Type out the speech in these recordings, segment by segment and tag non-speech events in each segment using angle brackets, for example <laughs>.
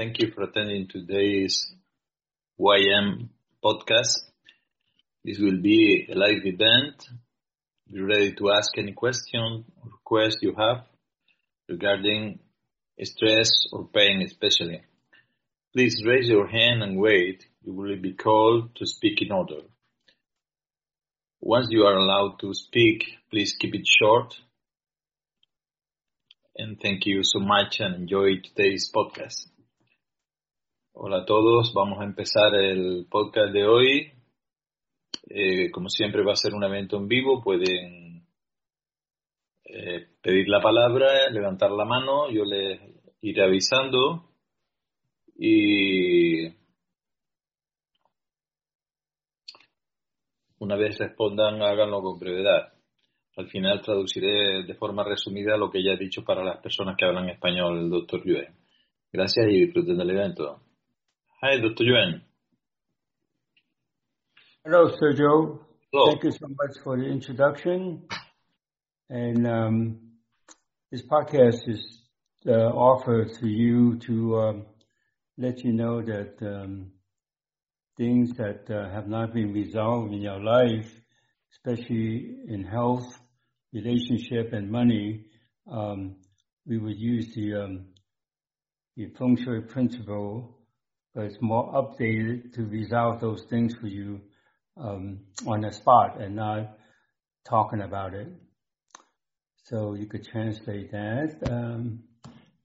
Thank you for attending today's YM podcast. This will be a live event. Be ready to ask any question or request you have regarding stress or pain especially. Please raise your hand and wait. You will be called to speak in order. Once you are allowed to speak, please keep it short and thank you so much and enjoy today's podcast. Hola a todos, vamos a empezar el podcast de hoy. Eh, como siempre va a ser un evento en vivo, pueden eh, pedir la palabra, levantar la mano, yo les iré avisando y una vez respondan háganlo con brevedad. Al final traduciré de forma resumida lo que ya he dicho para las personas que hablan español, el doctor Yuen. Gracias y disfruten del evento. Hi, Dr. Yuen. Hello, Sergio. Hello. Thank you so much for the introduction. And um, this podcast is uh, offered to you to um, let you know that um, things that uh, have not been resolved in your life, especially in health, relationship and money, um, we would use the, um, the feng shui principle, but it's more updated to resolve those things for you um, on the spot and not talking about it. So you could translate that. Um,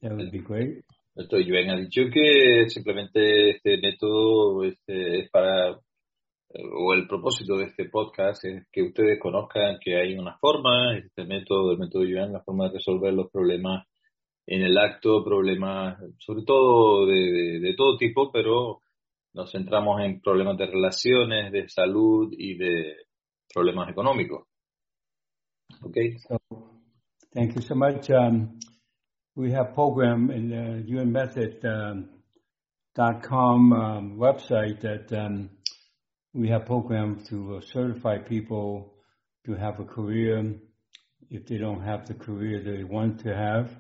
that would be great. Doctor Yuen ha dicho que simplemente este método este, es para o el propósito de este podcast es que ustedes conozcan que hay una forma, este método, el método Yuen, la forma de resolver los problemas en el acto, problemas sobre todo de, de, todo tipo, pero nos centramos en problemas de relaciones, de salud y de problemas económicos. Okay. So, thank you so much. Um, we have program in the unmethod.com um, um, website that um, we have programs to certify people to have a career. If they don't have the career they want to have,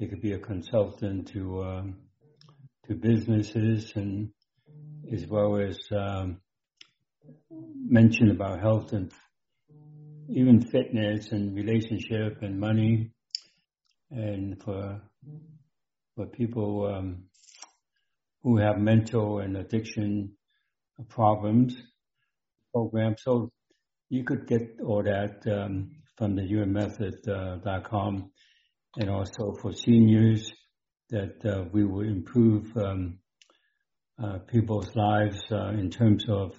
they could be a consultant to um, to businesses and as well as um, mention about health and even fitness and relationship and money and for for people um, who have mental and addiction problems program. So you could get all that um, from the yuenmethod.com uh, and also for seniors that uh, we will improve um, uh, people's lives uh, in terms of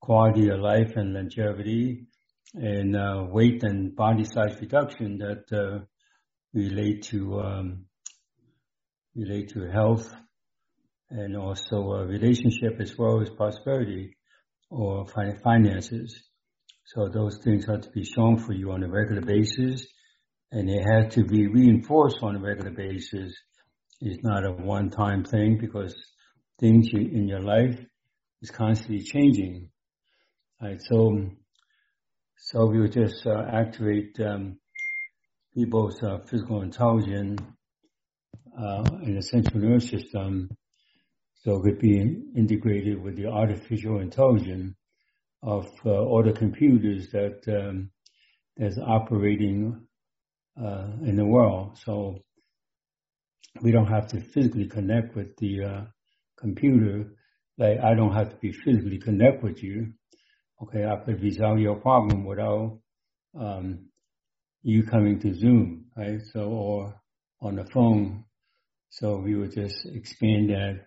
quality of life and longevity and uh, weight and body size reduction that uh, relate to um, relate to health and also a relationship as well as prosperity or finances. So those things have to be shown for you on a regular basis and it has to be reinforced on a regular basis. It's not a one-time thing because things in your life is constantly changing. Right, so, so we would just uh, activate um, people's uh, physical intelligence uh, in the central nervous system so it could be integrated with the artificial intelligence of uh, all the computers that um, that's operating uh, in the world. So we don't have to physically connect with the uh, computer. Like I don't have to be physically connect with you. Okay, I could resolve your problem without um, you coming to Zoom, right? So or on the phone. So we would just expand that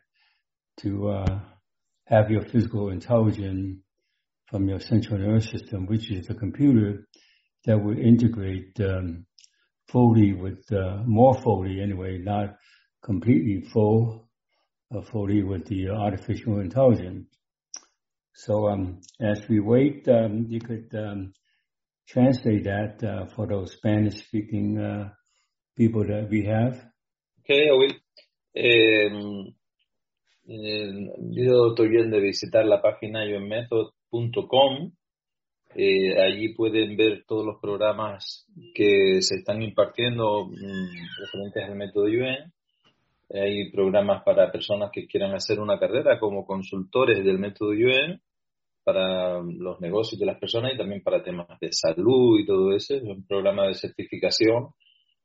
to uh, have your physical intelligence from your central nervous system, which is the computer that will integrate um, fully with uh, more fully anyway, not completely full, uh, fully with the artificial intelligence. So um, as we wait, um, you could um, translate that uh, for those Spanish-speaking uh, people that we have. Okay, I will. Um, yo bien de visitar la página yuenmethod.com. Eh, allí pueden ver todos los programas que se están impartiendo mm, referentes al método Yuen. Hay programas para personas que quieran hacer una carrera como consultores del método UN para los negocios de las personas y también para temas de salud y todo eso. Es un programa de certificación.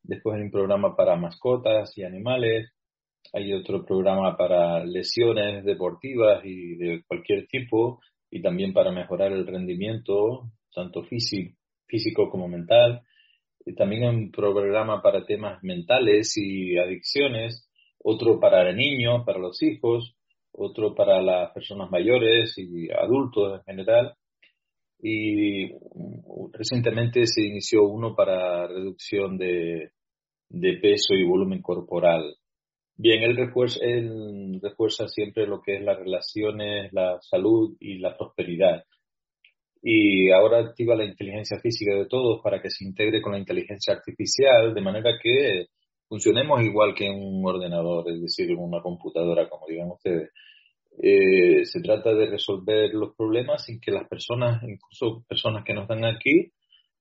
Después hay un programa para mascotas y animales. Hay otro programa para lesiones deportivas y de cualquier tipo y también para mejorar el rendimiento, tanto físico, físico como mental. Y también un programa para temas mentales y adicciones, otro para niños, para los hijos, otro para las personas mayores y adultos en general. Y recientemente se inició uno para reducción de, peso y volumen corporal. Bien, él refuerza, siempre lo que es las relaciones, la salud y la prosperidad. Y ahora activa la inteligencia física de todos para que se integre con la inteligencia artificial de manera que funcionemos igual que en un ordenador, es decir, en una computadora, como digan ustedes. Eh, se trata de resolver los problemas sin que las personas, incluso personas que nos están aquí,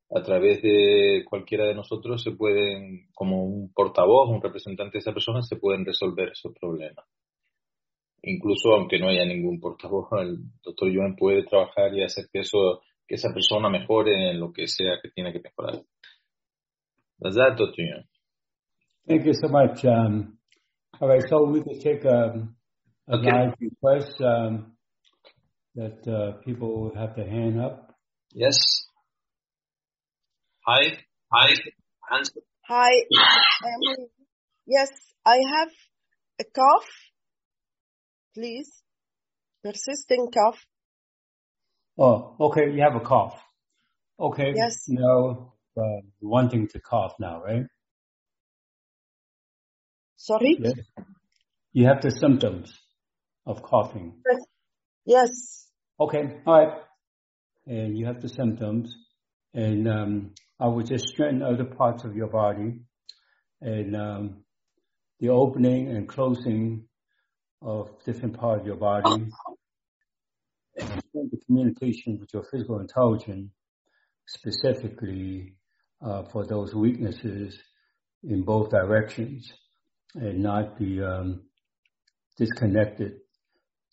a través de cualquiera de nosotros se pueden, como un portavoz, un representante de esa persona, se pueden resolver esos problemas. Incluso aunque no haya ningún portavoz, el doctor Joan puede trabajar y hacer que eso, que esa persona mejore en lo que sea que tiene que mejorar. That's that, Dr. Joan. Thank you so much. Um, all right, so we can take a, a okay. live request um, that uh, people have to hand up. Yes. Hi. Hi. Hands. Hi. yes, I have a cough. Please. Persisting cough. Oh, okay. You have a cough. Okay. Yes. Now, uh, wanting to cough now, right? Sorry? Yes. You have the symptoms of coughing. Yes. Okay. All right. And you have the symptoms. And um, I will just strengthen other parts of your body. And um, the opening and closing of different parts of your body. And the communication with your physical intelligence specifically uh, for those weaknesses in both directions and not be um, disconnected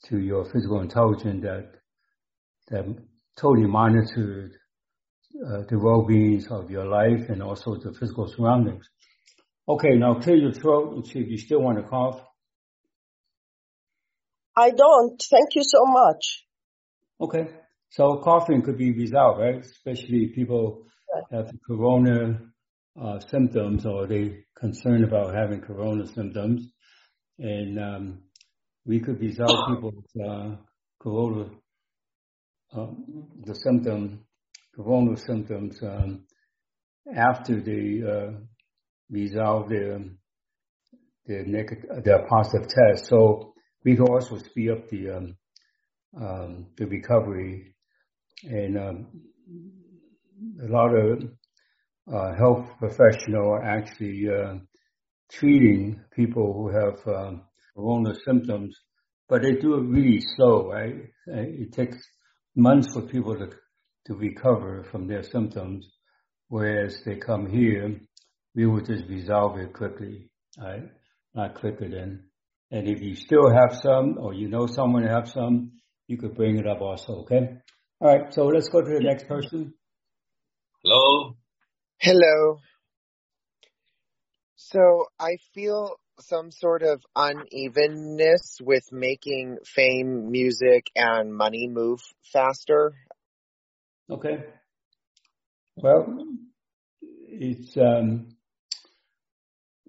to your physical intelligence that that totally monitored uh, the well-being of your life and also the physical surroundings. Okay, now clear your throat and see if you still want to cough. I don't. Thank you so much. Okay. So coughing could be resolved, right? Especially people have the corona uh, symptoms or they concerned about having corona symptoms. And um, we could resolve people's uh, corona, uh, the symptom, corona symptoms um, after they uh, resolve their their their positive test. So we can also speed up the um, um, the recovery, and um, a lot of uh, health professionals are actually uh, treating people who have um, corona symptoms, but they do it really slow, right? Uh, it takes months for people to to recover from their symptoms, whereas they come here, we will just resolve it quickly, right? Not quicker than. And if you still have some, or you know someone who have some, you could bring it up also, okay? All right, so let's go to the next person. Hello. Hello. So I feel some sort of unevenness with making fame, music, and money move faster. Okay. Well, it's um,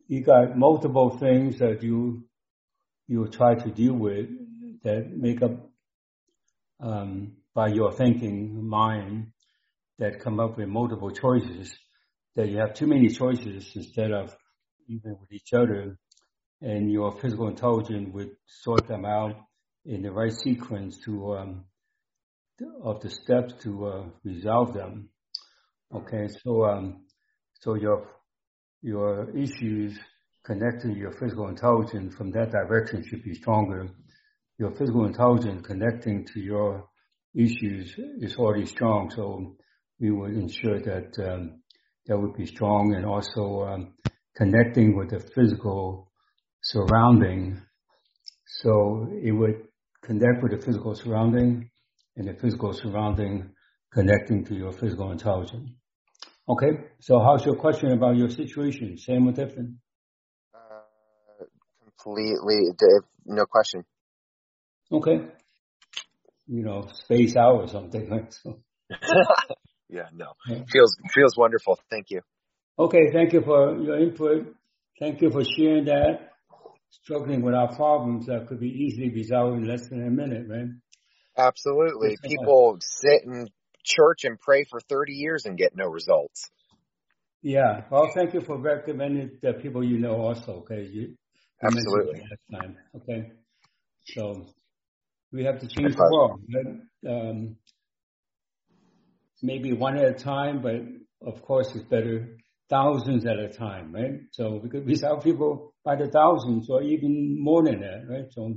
you got multiple things that you you try to deal with that make up um, by your thinking mind that come up with multiple choices that you have too many choices instead of even with each other and your physical intelligence would sort them out in the right sequence to um, of the steps to uh, resolve them. Okay, so um, so your your issues connecting your physical intelligence from that direction should be stronger. Your physical intelligence connecting to your issues is already strong, so we will ensure that um, that would be strong and also um, connecting with the physical surrounding. So it would connect with the physical surrounding and the physical surrounding connecting to your physical intelligence. Okay, so how's your question about your situation? Same or different? Uh, completely, no question. Okay. You know, space out or something, right? So. <laughs> yeah, no. Feels feels wonderful. Thank you. Okay, thank you for your input. Thank you for sharing that. Struggling with our problems that could be easily resolved in less than a minute, right? Absolutely. <laughs> People sit in church and pray for 30 years and get no results. Yeah. Well, thank you for recommending the people you know also. Okay. You, Absolutely. Last time. Okay. So we have to change the world. But, um, maybe one at a time, but of course it's better thousands at a time, right? So we could resolve people by the thousands or even more than that, right? So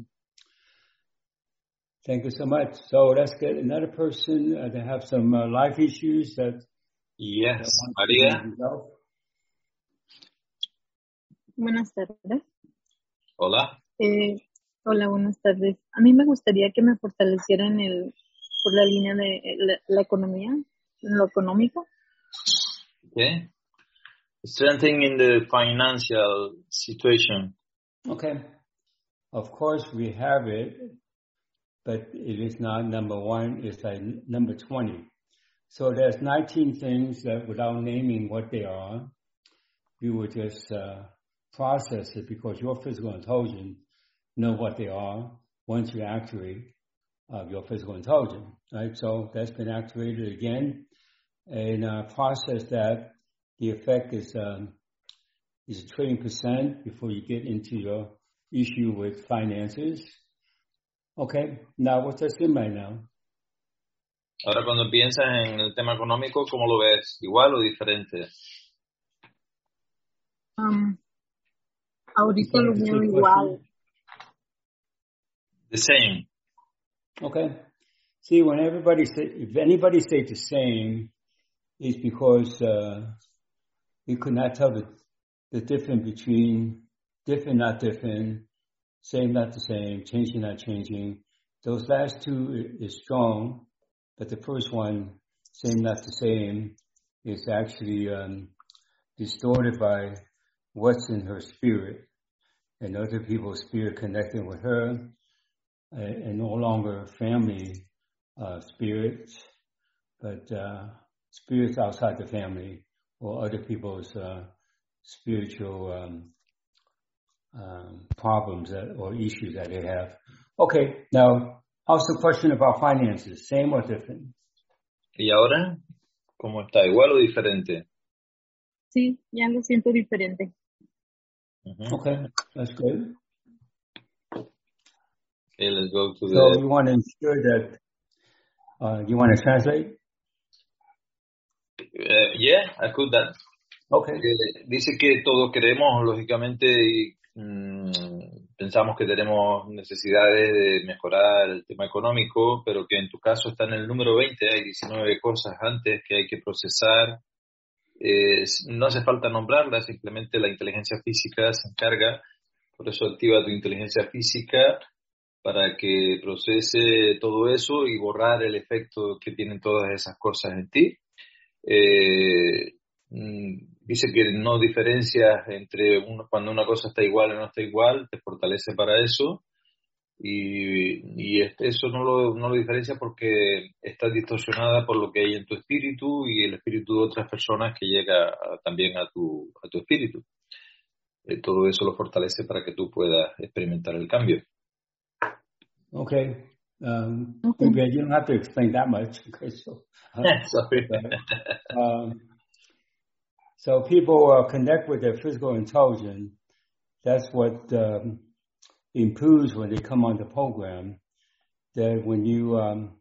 thank you so much. So let's get another person uh, to have some uh, life issues that. Yes, María. Buenas tardes. Hola. Eh, hola, buenas tardes. A mí me gustaría que me fortalecieran el, por la línea de la, la economía, lo económico. Okay. Strengthening in the financial situation. Okay. Of course, we have it, but it is not number one, it's like number 20. So there's 19 things that without naming what they are, you would just uh, process it because your physical intelligence know what they are once you activate uh, your physical intelligence, right? So that's been activated again and uh, process that the effect is um, is a trillion percent before you get into your issue with finances. Okay, now what's that in right now? Ahora cuando piensas en el tema económico, ¿cómo lo ves? ¿Igual o diferente? Um, ahorita lo veo igual. The same. Okay. See, when everybody say, if anybody say the same, it's because uh, you could not tell the, the difference between different, not different, same, not the same, changing, not changing. Those last two is strong, but the first one, same, not the same, is actually um, distorted by what's in her spirit and other people's spirit connecting with her, uh, and no longer family uh, spirits, but uh, spirits outside the family or other people's uh, spiritual um, um, problems that, or issues that they have. Okay, now, how's the question about finances? Same or different? ¿Y ahora? ¿Cómo está? ¿Igual o diferente? Sí, ya lo siento diferente. Uh -huh. Okay, that's good. Okay, let's go to So the... you want to ensure that, uh, you want to translate? Uh, yeah, I could that. Okay. Eh, dice que todos queremos, lógicamente, y mm, pensamos que tenemos necesidades de mejorar el tema económico, pero que en tu caso está en el número 20, hay 19 cosas antes que hay que procesar. Eh, no hace falta nombrarlas, simplemente la inteligencia física se encarga, por eso activa tu inteligencia física para que procese todo eso y borrar el efecto que tienen todas esas cosas en ti. Eh, dice que no diferencias entre uno, cuando una cosa está igual o no está igual, te fortalece para eso. Y, y este, eso no lo, no lo diferencia porque está distorsionada por lo que hay en tu espíritu y el espíritu de otras personas que llega a, también a tu, a tu espíritu. Eh, todo eso lo fortalece para que tú puedas experimentar el cambio. Okay. Um, Okay. maybe you don't have to explain that much. <laughs> Okay, <laughs> so, uh, Sorry. um, so people uh, connect with their physical intelligence. That's what um, improves when they come on the program. That when you um,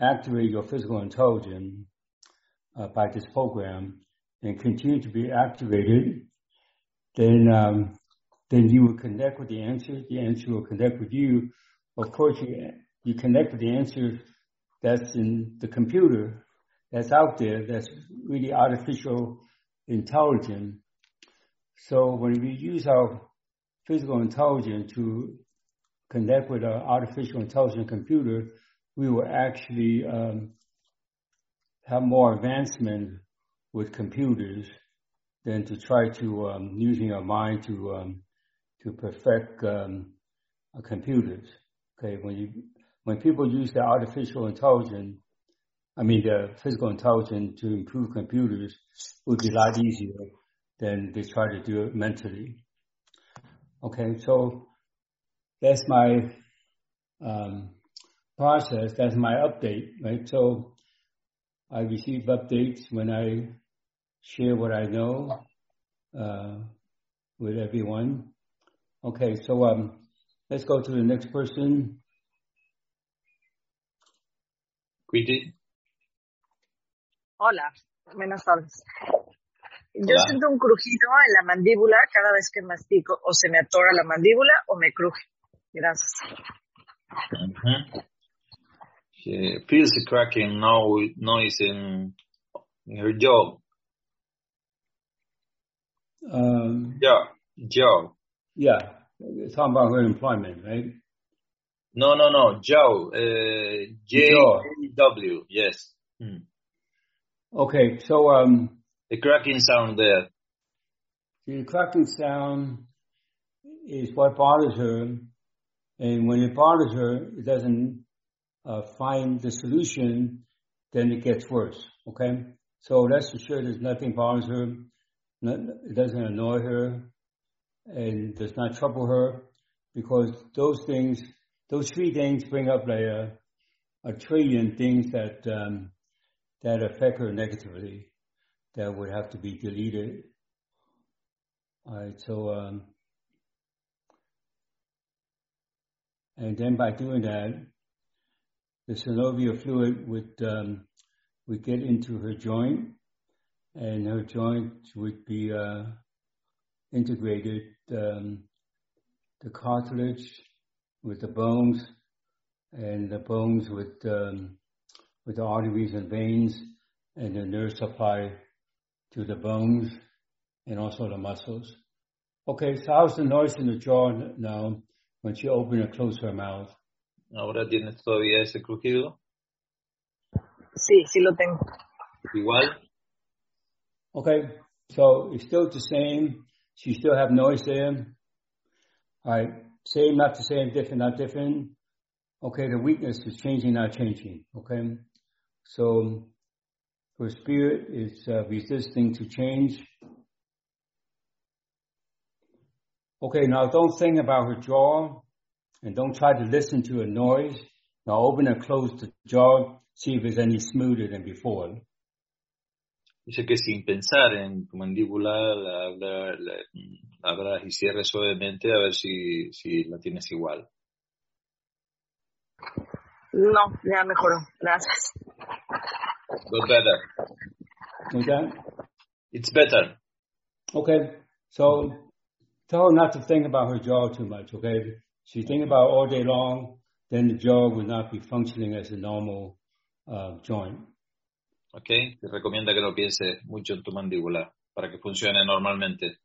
activate your physical intelligence uh, by this program and continue to be activated, then um, then you will connect with the answer. The answer will connect with you. Of course, you you connect with the answer that's in the computer, that's out there, that's really artificial intelligence. So when we use our physical intelligence to connect with an artificial intelligent computer, we will actually um, have more advancement with computers than to try to um, using our mind to um, to perfect um, computers. Okay, when you when people use the artificial intelligence, I mean the physical intelligence to improve computers, would be a lot easier than they try to do it mentally. Okay, so that's my um, process. That's my update, right? So I receive updates when I share what I know uh, with everyone. Okay, so um, let's go to the next person. Quiti. Hola, buenas tardes. Yo Hola. siento un crujido en la mandíbula cada vez que mastico, o se me atora la mandíbula o me cruje. Gracias. Mhm. She feels a cracking no- noise in, in her jaw. Um, Jaw. Jaw. yeah, it's talking about her employment, right? No, no, no. Jaw. Uh, J-A-W. Yes. Hmm. Okay, so um, The cracking sound there. the cracking sound is what bothers her, and when it bothers her, it doesn't uh, find the solution, then it gets worse. Okay, so let's assure there's nothing bothers her, not, it doesn't annoy her, and does not trouble her, because those things, those three things, bring up like a, a trillion things that um, that affect her negatively, that would have to be deleted. All right, so um, and then by doing that, the synovial fluid would um, would get into her joint, and her joint would be uh, integrated. Um, the cartilage with the bones, and the bones with um, with the arteries and veins, and the nerve supply to the bones, and also the muscles. Okay, so how's the noise in the jaw now when she open and close her mouth? Ahora tienes todavía ese crujido. Sí, sí lo tengo. Igual. Okay, so it's still the same. She still have noise there. All right, same, not the same, different, not different. Okay, the weakness is changing, not changing. Okay, so her spirit is uh, resisting to change. Okay, now don't think about her jaw and don't try to listen to a noise. Now open and close the jaw, see if it's any smoother than before. Dice que sin pensar en tu mandíbula, la, abra- la- abras y cierres suavemente a ver si, si la tienes igual. No, ya mejoró. Gracias. Got better. Was that? It's better. Okay, so tell her not to think about her jaw too much, okay? She think about it all day long, then the jaw will not be functioning as a normal uh, joint. ¿Ok? Te recomienda que no pienses mucho en tu mandíbula para que funcione normalmente.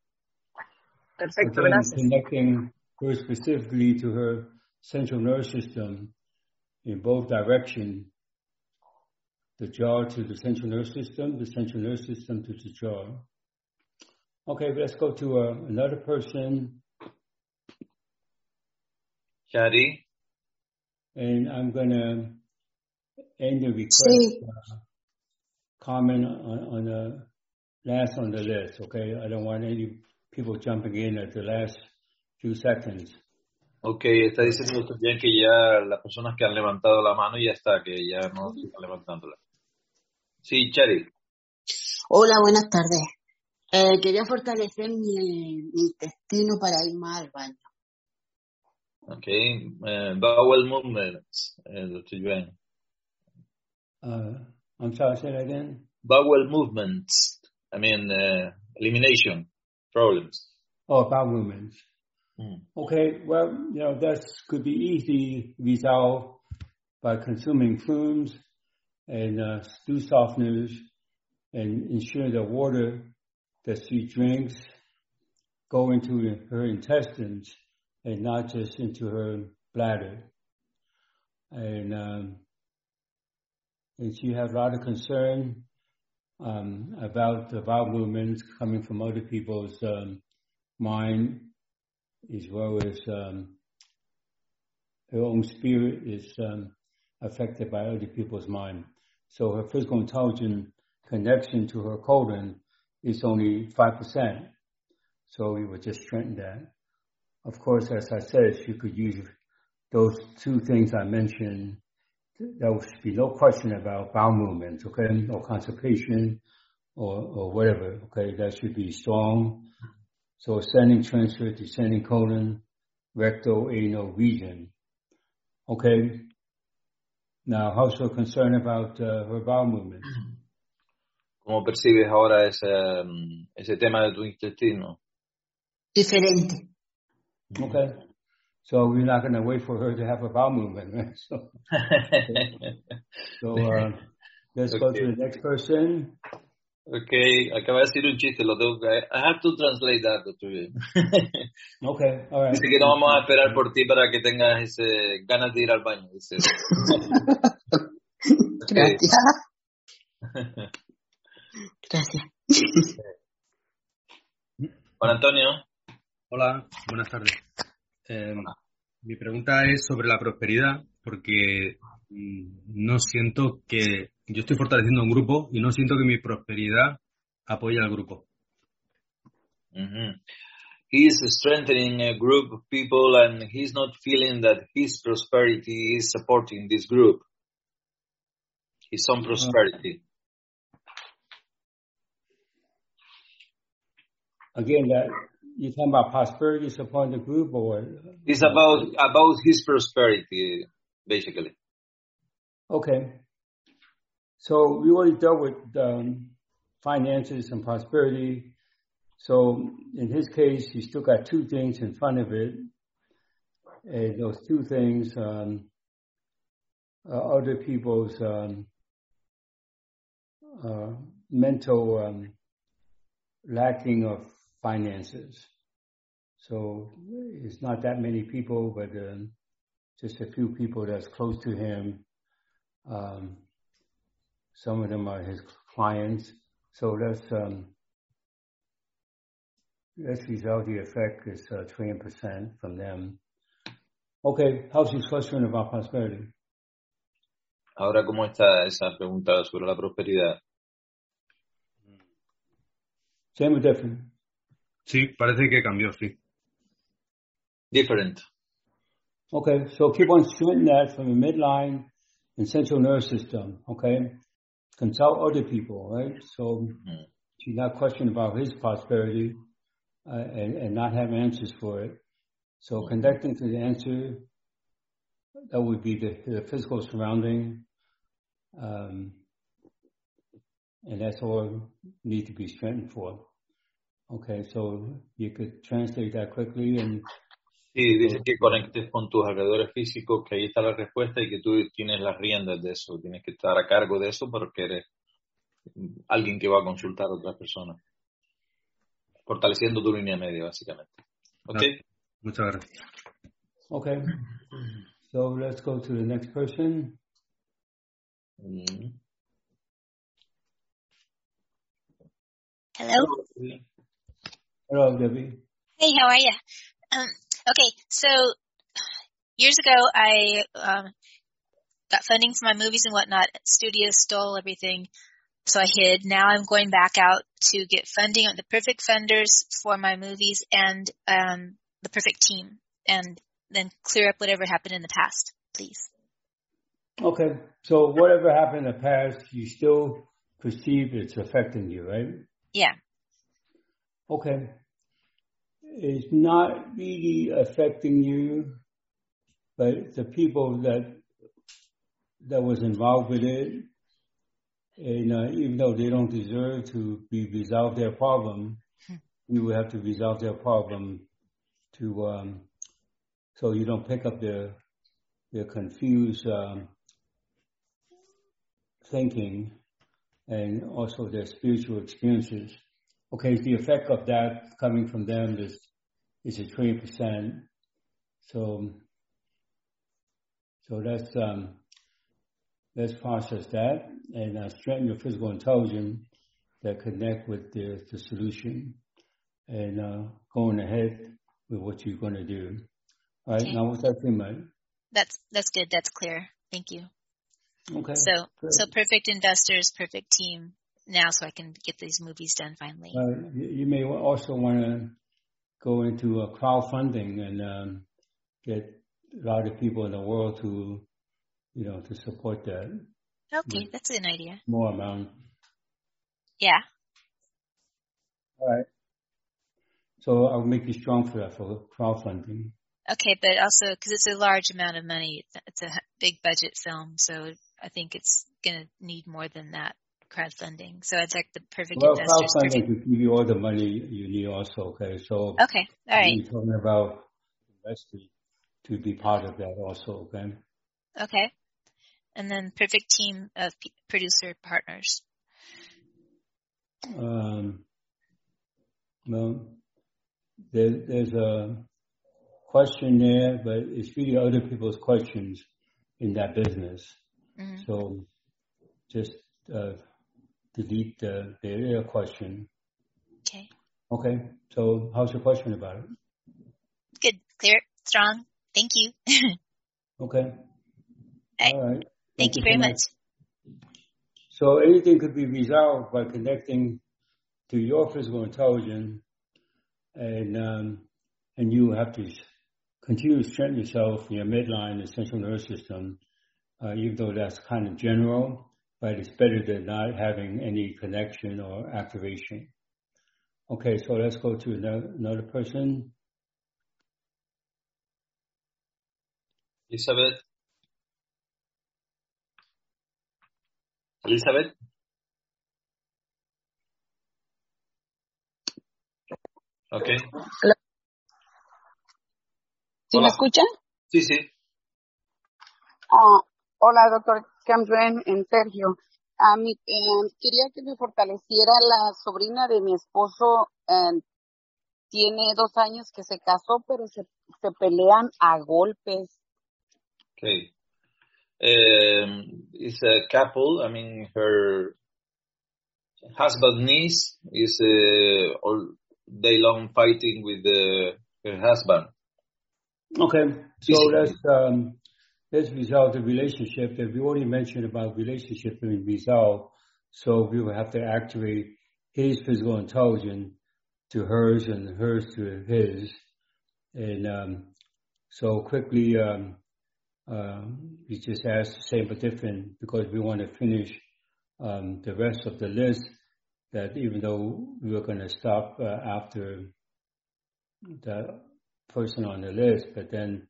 Perfecto, Again, gracias. connecting her specifically to her central nervous system in both directions, the jaw to the central nervous system, the central nervous system to the jaw. Okay, let's go to uh, another person, Shari, and I'm gonna end the request. Uh, comment on, on the last on the list, okay? I don't want any people jumping in at the last few seconds. Ok, está diciendo usted bien que ya las personas que han levantado la mano ya está, que ya no sigan levantándola. Sí, Shari. Hola, buenas tardes. Eh, quería fortalecer mi, mi intestino para ir más al baño. Ok, eh, bowel movements, eh, Dr. Yuan. Uh, I'm sorry, say that again? Bowel movements, I mean, uh, elimination problems. Oh, about movements. Mm. Okay, well, you know, that could be easy resolved by consuming prunes and uh, softeners and ensure the water that she drinks go into her intestines and not just into her bladder. And, um, and she had a lot of concern um, about the bowel movements coming from other people's um, mind, as well as um, her own spirit is um, affected by other people's mind. So her physical intelligence connection to her colon is only 5%. So we would just strengthen that. Of course, as I said, she could use those two things I mentioned. There would be no question about bowel movements, okay, or constipation or, or whatever, okay, that should be strong. So ascending transverse, descending colon, rectal anal region. Okay. Now, how's her concern about uh, her bowel movements? <clears throat> ¿Cómo percibes ahora ese, um, ese tema de tu intestino? Diferente. Okay. So we're not going to wait for her to have a bowel movement, right? <laughs> So, <laughs> so uh, let's go to the next person. Okay, acaba de decir un chiste, lo tengo que... I have to translate that, Dr. Bill. <laughs> Okay, all right. Dice que no vamos a esperar por ti para que tengas ese, ganas de ir al baño. Dice. <laughs> Gracias. <laughs> Gracias. Juan Antonio. Hola, buenas tardes. Eh, mi pregunta es sobre la prosperidad, porque mm, no siento que yo estoy fortaleciendo un grupo y no siento que mi prosperidad apoye al grupo. Mhm. He's strengthening a group of people and he's not feeling that his prosperity is supporting this group. His own prosperity. Again, that you're talking about prosperity supporting the group or? It's about, about his prosperity, basically. Okay. So we already dealt with um, finances and prosperity. So in his case, he still got two things in front of it. And those two things um, are other people's um, uh, mental um, lacking of finances. So it's not that many people, but um, just a few people that's close to him. Um, some of them are his clients. So that's um, that's the effect is uh, 20% from them. Okay, how's your question about prosperity? Ahora, ¿cómo está esa pregunta sobre la prosperidad? Same or different? Sí, parece que cambió, sí. Different. Okay, so keep on strengthening that from the midline and central nervous system. Okay, consult other people, right? So Mm. she's not questioning about his prosperity uh, and, and not have answers for it. So connecting to the answer, that would be the, the physical surrounding, um, and that's all need to be strengthened for. Okay, so you could translate that quickly and Sí, dice que conectes con tus alrededores físicos, que ahí está la respuesta y que tú tienes las riendas de eso, tienes que estar a cargo de eso porque eres alguien que va a consultar a otras personas. Fortaleciendo tu línea media, básicamente. ¿Ok? Muchas gracias. okay. So let's go to the next person. Mm. Hello. Hello, Debbie. Hey, how are you? Um, okay, so years ago I um, got funding for my movies and whatnot. Studios stole everything, so I hid. Now I'm going back out to get funding, on the perfect funders for my movies and um, the perfect team, and then clear up whatever happened in the past, please. Okay, so whatever happened in the past, you still perceive it's affecting you, right? Yeah. Okay. It's not really affecting you, but the people that that was involved with it, and uh, even though they don't deserve to be resolve their problem, you will have to resolve their problem to um, so you don't pick up their their confused um, thinking and also their spiritual experiences. Okay, the effect of that coming from them is is a twenty percent. So so let's um, let's process that and uh, strengthen your physical intelligence that connect with the, the solution and uh, going ahead with what you're going to do. All right. Okay. Now, what's that thing, mate? That's that's good. That's clear. Thank you. Okay. So good. so perfect investors, perfect team now, so I can get these movies done finally. Uh, you may also want to go into uh, crowdfunding and um, get a lot of people in the world to, you know, to support that Okay, that's an idea. more amount. Yeah. All right. So I'll make you strong for that for crowdfunding. Okay, but also because it's a large amount of money, it's a- it's a h- big budget film, so I think it's gonna need more than that crowdfunding. So it's like the perfect Well, crowdfunding could give you all the money you need also, okay? So Okay, all right. you're talking about investors to be part of that also, okay? Okay. And then perfect team of p- producer partners. Um, well, there, there's a question there, but it's really other people's questions in that business. Mhm. So just uh, delete the, the area question. Okay. Okay. So how's your question about it? Good. Clear. Strong. Thank you. <laughs> Okay. All right. Thank you so very much. So anything could be resolved by connecting to your physical intelligence, and um, and you have to continue to strengthen yourself in your midline and central nervous system, uh, even though that's kind of general, but it's better than not having any connection or activation. Okay, so let's go to another, another person. Elizabeth. Elizabeth. Ok. Hello. ¿Sí me Hola. escuchan? Sí, sí. Ah, hola, doctor Camden en Sergio. A mí, eh, quería que me fortaleciera la sobrina de mi esposo. eh, tiene dos años que se casó, pero se, se pelean a golpes. Okay. Um, it's a couple. I mean, her husband niece is uh, all day long fighting with the, her husband. Okay, so let's um, let's resolve the relationship that we already mentioned about relationship being resolved. So we will have to activate his physical intelligence to hers and hers to his, and um, so quickly um, uh, we just ask the same but different because we want to finish um, the rest of the list. That even though we were going to stop uh, after the person on the list, but then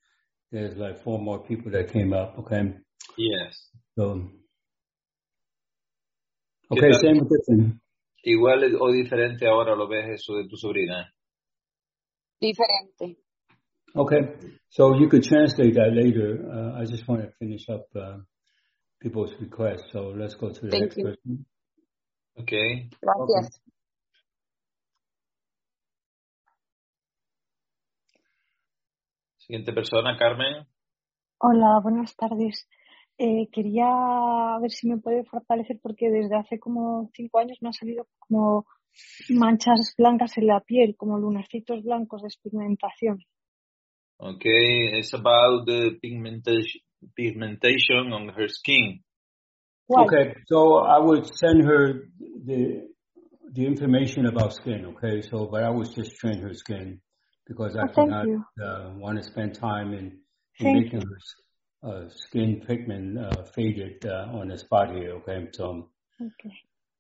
there's like four more people that came up. Okay, Yes. so okay, tal? same but different. Igual o diferente ahora lo ves eso de tu sobrina. Diferente. Okay, so you could translate that later. Uh, I just want to finish up uh, people's requests. So let's go to the Thank next you. person. Okay. Gracias. Siguiente persona, Carmen. Hola, buenas tardes. Eh, quería ver si me puede fortalecer porque desde hace como cinco años me han salido como manchas blancas en la piel, como lunarcitos blancos de pigmentación. Okay, it's about the pigmentation pigmentation on her skin. Why? Okay, so I would send her the the information about skin. Okay, so but I would just train her skin because I Oh, thank cannot uh, want to spend time in, in making her uh, skin pigment uh, faded uh, on the spot here. Okay, so Okay.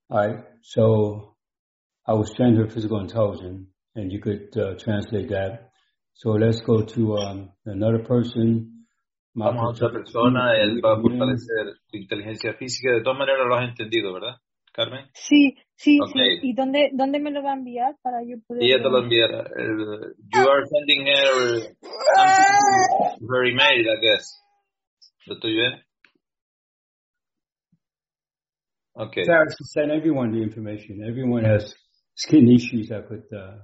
all right, so I will send her physical intelligence, and you could uh, translate that. So let's go to um, another person. Vamos a otra persona, él va a fortalecer tu inteligencia física. De todas maneras lo has entendido, ¿verdad, Carmen? Sí, sí, Ok. sí. ¿Y dónde, dónde me lo va a enviar para yo poder? Ella te lo enviará. El- you are sending her something to her email, I guess. ¿Lo estoy bien? Okay. Sarah, send everyone the information. Everyone has skin issues that could uh,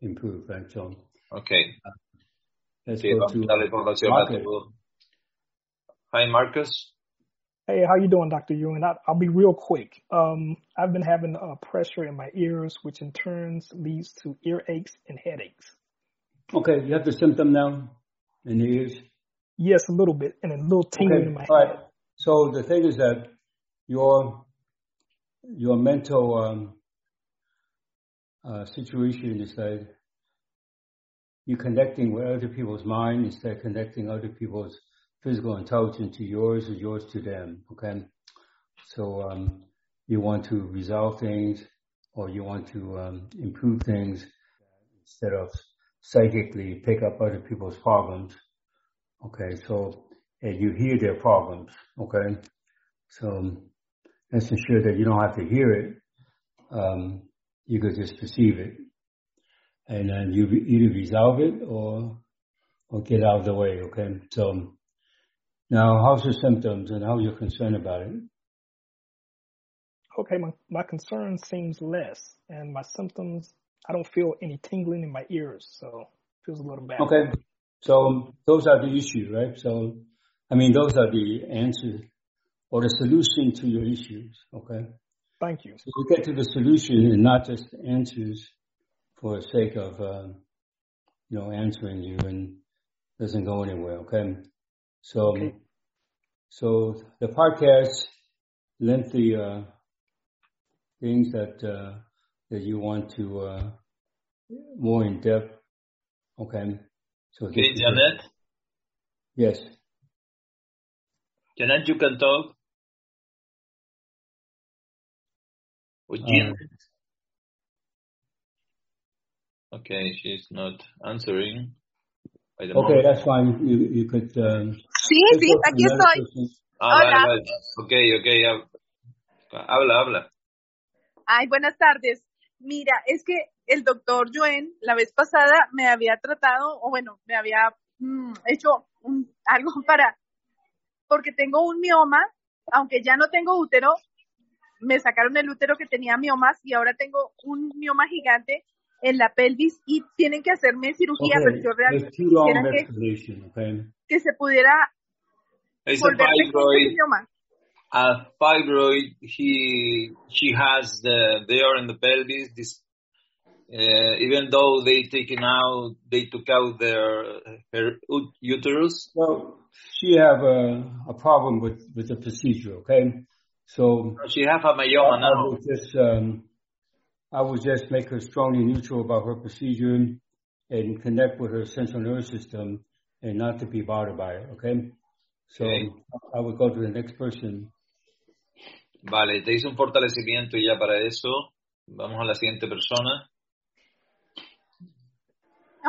improve, right? So, Okay. let's Sí, go to a darle información a Marcus. Hi, Marcus. Hey, how you doing, Dr. Yuen? I, I'll be real quick. Um, I've been having uh, pressure in my ears, which in turns leads to earaches and headaches. Okay, you have the symptom now in the ears? Yes, a little bit, and a little tingling Okay, in my all right. So the thing is that your your mental um, uh, situation is that you're connecting with other people's mind instead of connecting other people's physical intelligence to yours or yours to them. Okay, so um, you want to resolve things or you want to um, improve things instead of psychically pick up other people's problems. Okay, so and you hear their problems. Okay, so let's ensure that you don't have to hear it. Um, you could just perceive it, and then you either resolve it or or get out of the way. Okay, so now how's your symptoms and how you're concerned about it? Okay, my, my concern seems less, and my symptoms, I don't feel any tingling in my ears, so it feels a little better. Okay, so those are the issues, right? So I mean, those are the answers or the solution to your issues. Okay. Thank you. So you get to the solution and not just answers for the sake of, uh, you know, answering you and doesn't go anywhere. Okay. So, so the podcast, lengthy, uh, things that, uh, that you want to, uh, more in depth. Okay. So Okay, Janet. Yes. Janet, you can talk. Or Jean. Okay, she's not answering. Okay, moment. that's fine. You, you could, um, Sí, sí, aquí estoy. Ah, vale, Hola. vale. Ok, ok. hab- Habla, habla. Ay, buenas tardes. Mira, es que el doctor Joen la vez pasada me había tratado, o bueno, me había mm, hecho un- algo <laughs> para, porque tengo un mioma, aunque ya no tengo útero, me sacaron el útero que tenía miomas y ahora tengo un mioma gigante en la pelvis y tienen que hacerme cirugía, pero yo realmente there's too long quisiera que, explanation, okay? que se pudiera It's volver pequeño ese fibroid. A fibroid. He, she has the, there in the pelvis. This, uh, even though they taken out, they took out their her uterus. Well, she have a, a problem with, with the procedure, okay? So She have a myoma now. would just, um, I would just make her strongly neutral about her procedure and connect with her central nervous system and not to be bothered by it, okay? So Okay. I would go to the next person. Vale, te hice un fortalecimiento y ya para eso. Vamos a la siguiente persona.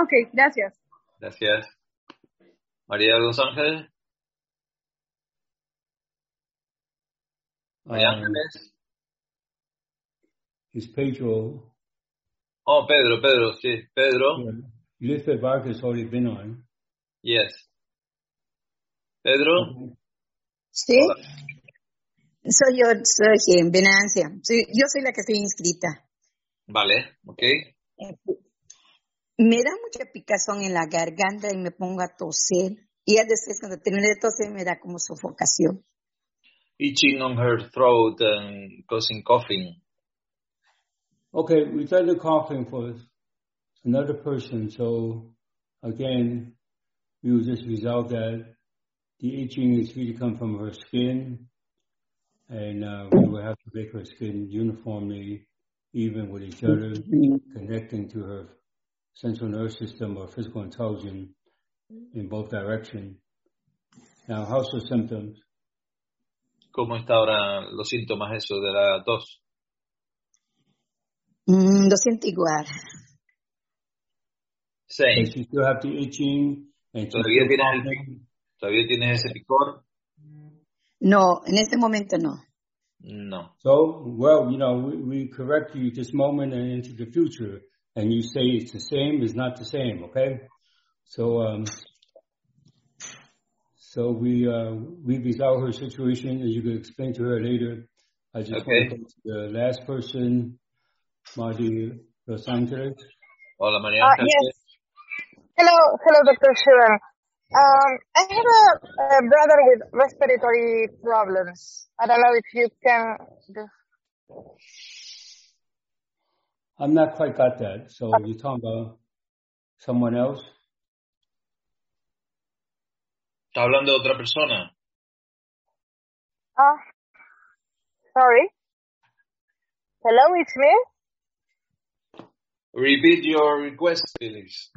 Ok, gracias. Gracias. María de Los Ángeles. María Um, Ángeles. Is Pedro, Oh, Pedro, Pedro, sí. Pedro. yeah, Elizabeth Vargas already been on. Yes. Pedro. Sí. Soy yo, soy en Venancia. Soy- yo soy la que estoy inscrita. Vale, ok. Me da mucha picazón en la garganta y me pongo a toser. Y ya después cuando termine de toser me da como sofocación. Itching on her throat and causing coughing. Okay, we've done the coughing for another person, so again, we will just resolve that. The itching is really come from her skin, and uh, we will have to make her skin uniformly even with each other, connecting to her central nervous system or physical intelligence in both directions. Now, how's the symptoms? ¿Cómo está ahora los síntomas de la tos? Mm, lo siento igual. Same. Does she still have the itching? And she's ¿Todavía still tienes, el, coughing? ¿Todavía tienes ese picor? No, en este momento no. No. So, well, you know, we, we correct you this moment and into the future, and you say it's the same, it's not the same, okay? So, um, so we, uh, we resolve her situation and you can explain to her later. I just want to go to the last person, Marty, Los Angeles. Hola, María Uh, yes. Hello, hello, Dr. Shivan. Um, I have a, a brother with respiratory problems. I don't know if you can. Do... I'm not quite got that. So you're talking about someone else? ¿Está hablando de otra persona? Ah, sorry. Hello, it's me. Repeat your request, please.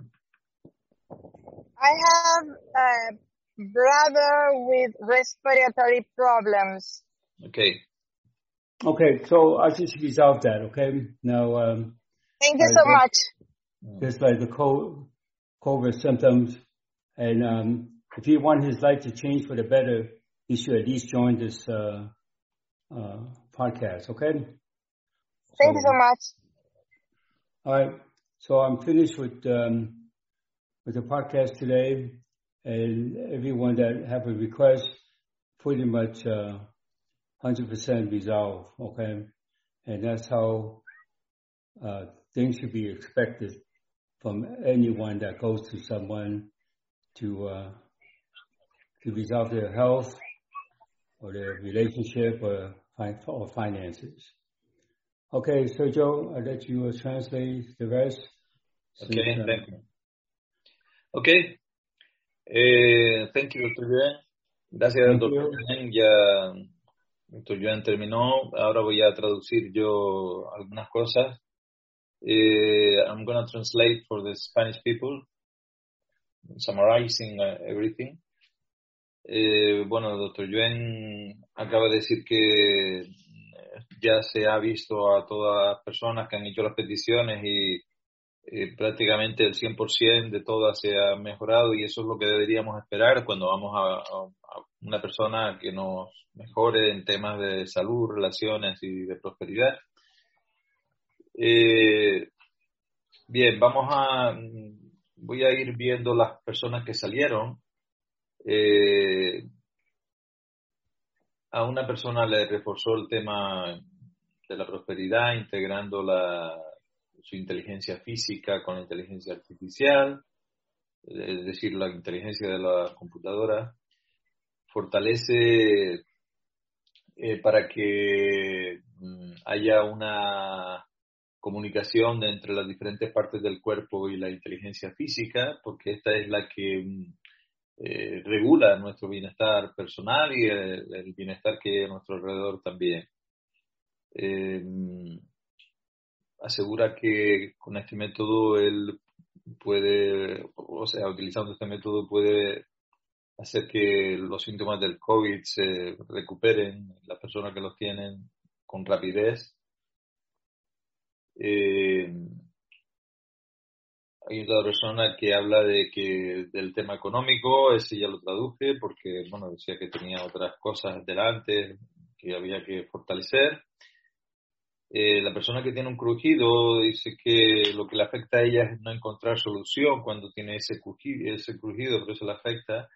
I have a brother with respiratory problems. Okay. Okay, so I just resolved that, okay? Now, um, Thank you uh, so just- much. just like the co- COVID symptoms. And um, if he wants his life to change for the better, he should at least join this uh, uh, podcast, okay? Thank you so much. All right. So I'm finished with um, with the podcast today, and everyone that have a request, pretty much uh, 100% resolved. Okay, and that's how uh, things should be expected from anyone that goes to someone to uh, to resolve their health or their relationship or or finances. Okay, so Joe, I'll let you translate the rest. Okay, since, uh, thank you. Okay. Eh, thank you, Dr. Yuan. Gracias, Thank Dr. Yuan. Ya Dr. Yuan terminó. Ahora voy a traducir yo algunas cosas. Eh, I'm going to translate for the Spanish people, summarizing uh, everything. Eh, bueno, doctor Yuen acaba de decir que ya se ha visto a todas las personas que han hecho las peticiones y eh, prácticamente el 100% de todas se ha mejorado y eso es lo que deberíamos esperar cuando vamos a, una persona que nos mejore en temas de salud, relaciones y de prosperidad. Eh, bien, vamos a, voy a ir viendo las personas que salieron. Eh, a una persona le reforzó el tema de la prosperidad, integrando la, su inteligencia física con la inteligencia artificial, es decir, la inteligencia de la computadora. Fortalece eh, para que mm, haya una comunicación entre las diferentes partes del cuerpo y la inteligencia física, porque esta es la que mm, eh, regula nuestro bienestar personal y el, el bienestar que hay a nuestro alrededor también. Eh, asegura que con este método él puede, o sea, utilizando este método puede hacer que los síntomas del COVID se recuperen, las personas que los tienen con rapidez. Eh, hay otra persona que habla de que del tema económico, ese ya lo traduje porque, bueno, decía que tenía otras cosas delante que había que fortalecer. Eh, la persona que tiene un crujido dice que lo que le afecta a ella es no encontrar solución cuando tiene ese crujido, ese crujido por eso le afecta.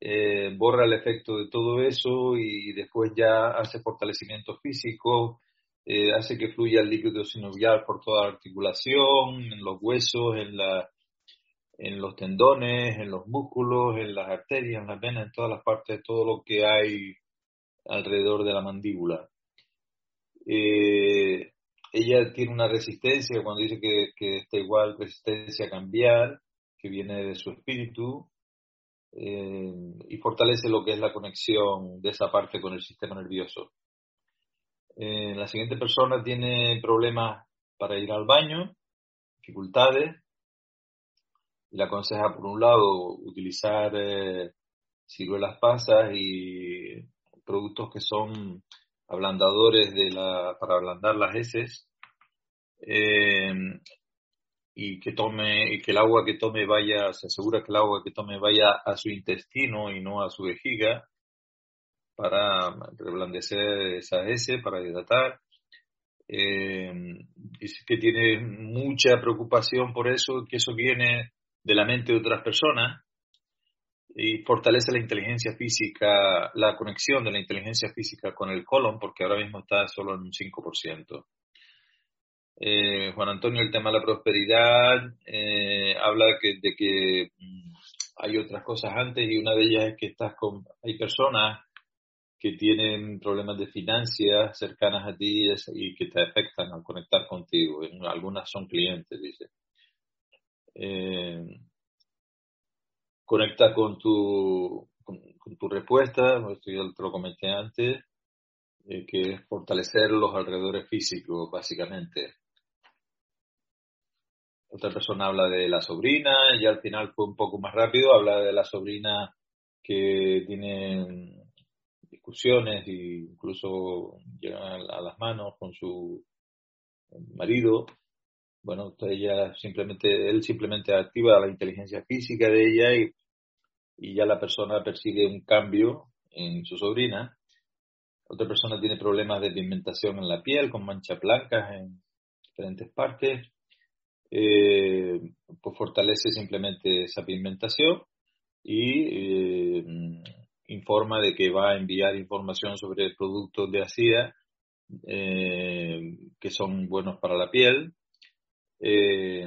Eh, borra el efecto de todo eso y después ya hace fortalecimiento físico, eh, hace que fluya el líquido sinovial por toda la articulación, en los huesos, en, la, en los tendones, en los músculos, en las arterias, en las venas, en todas las partes, todo lo que hay alrededor de la mandíbula. Eh, ella tiene una resistencia, cuando dice que, que está igual, resistencia a cambiar, que viene de su espíritu, eh, y fortalece lo que es la conexión de esa parte con el sistema nervioso. Eh, la siguiente persona tiene problemas para ir al baño, dificultades, le aconseja, por un lado, utilizar eh, ciruelas pasas y productos que son ablandadores de la, para ablandar las heces, eh, y que tome, y que el agua que tome vaya, se asegura que el agua que tome vaya a su intestino y no a su vejiga, para reblandecer esa heces, para hidratar. Eh, dice que tiene mucha preocupación por eso, que eso viene de la mente de otras personas y fortalece la inteligencia física, la conexión de la inteligencia física con el colon, porque ahora mismo está solo en un 5%. Eh, Juan Antonio, el tema de la prosperidad, eh, habla que, de que mm, hay otras cosas antes y una de ellas es que estás con, hay personas que tienen problemas de finanzas cercanas a ti y que te afectan al conectar contigo. Algunas son clientes, dice. Eh, conecta con tu, con, tu respuesta, esto ya te lo comenté antes, eh, que es fortalecer los alrededores físicos, básicamente. Otra persona habla de la sobrina, y al final fue un poco más rápido, habla de la sobrina que tiene discusiones e incluso llega a las manos con su marido. Bueno, ella simplemente, él simplemente activa la inteligencia física de ella y, y ya la persona percibe un cambio en su sobrina. Otra persona tiene problemas de pigmentación en la piel, con manchas blancas en diferentes partes. Eh, pues fortalece simplemente esa pigmentación y eh, informa de que va a enviar información sobre productos de ASIA eh, que son buenos para la piel. Eh,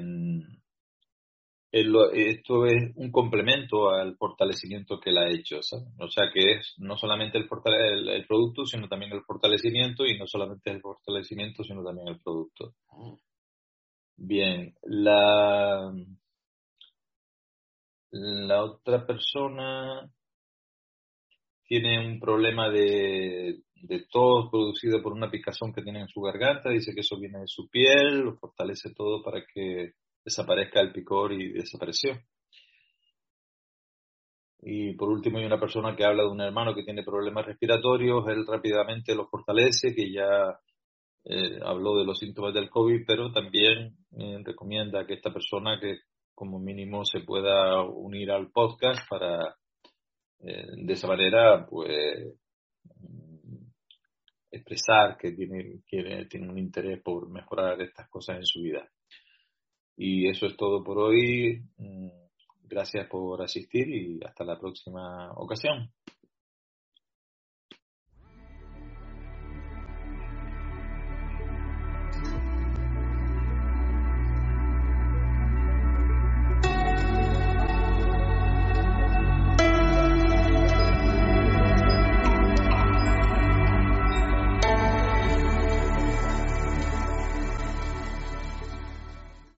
esto es un complemento al fortalecimiento que él ha hecho. O sea que es no solamente el, el, producto, sino también el fortalecimiento y no solamente el fortalecimiento, sino también el producto. Bien, la, la otra persona tiene un problema de, de tos producido por una picazón que tiene en su garganta, dice que eso viene de su piel, lo fortalece todo para que desaparezca el picor y desapareció. Y por último hay una persona que habla de un hermano que tiene problemas respiratorios, él rápidamente lo fortalece, que ya eh, habló de los síntomas del COVID, pero también eh, recomienda que esta persona que como mínimo se pueda unir al podcast para eh, de esa manera, pues, expresar que tiene, tiene un interés por mejorar estas cosas en su vida. Y eso es todo por hoy. Mm, gracias por asistir y hasta la próxima ocasión.